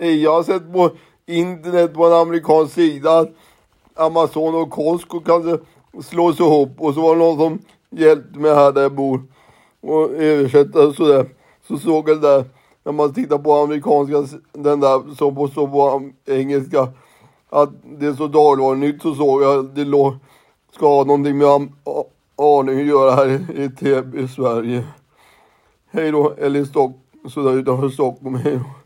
Eh, jag har sett på internet på en amerikansk sida att Amazon och Costco kanske slås ihop och så var det någon som hjälpte mig här där jag bor och översätta och sådär. Så såg jag det där när man tittar på amerikanska, den där som på, så på engelska att det står dagligvarunytt så såg jag att det låg, ska ha någonting med aning att göra här i Täby, Sverige. Hej då, eller i Stock, sådär utanför Stockholm, hej då.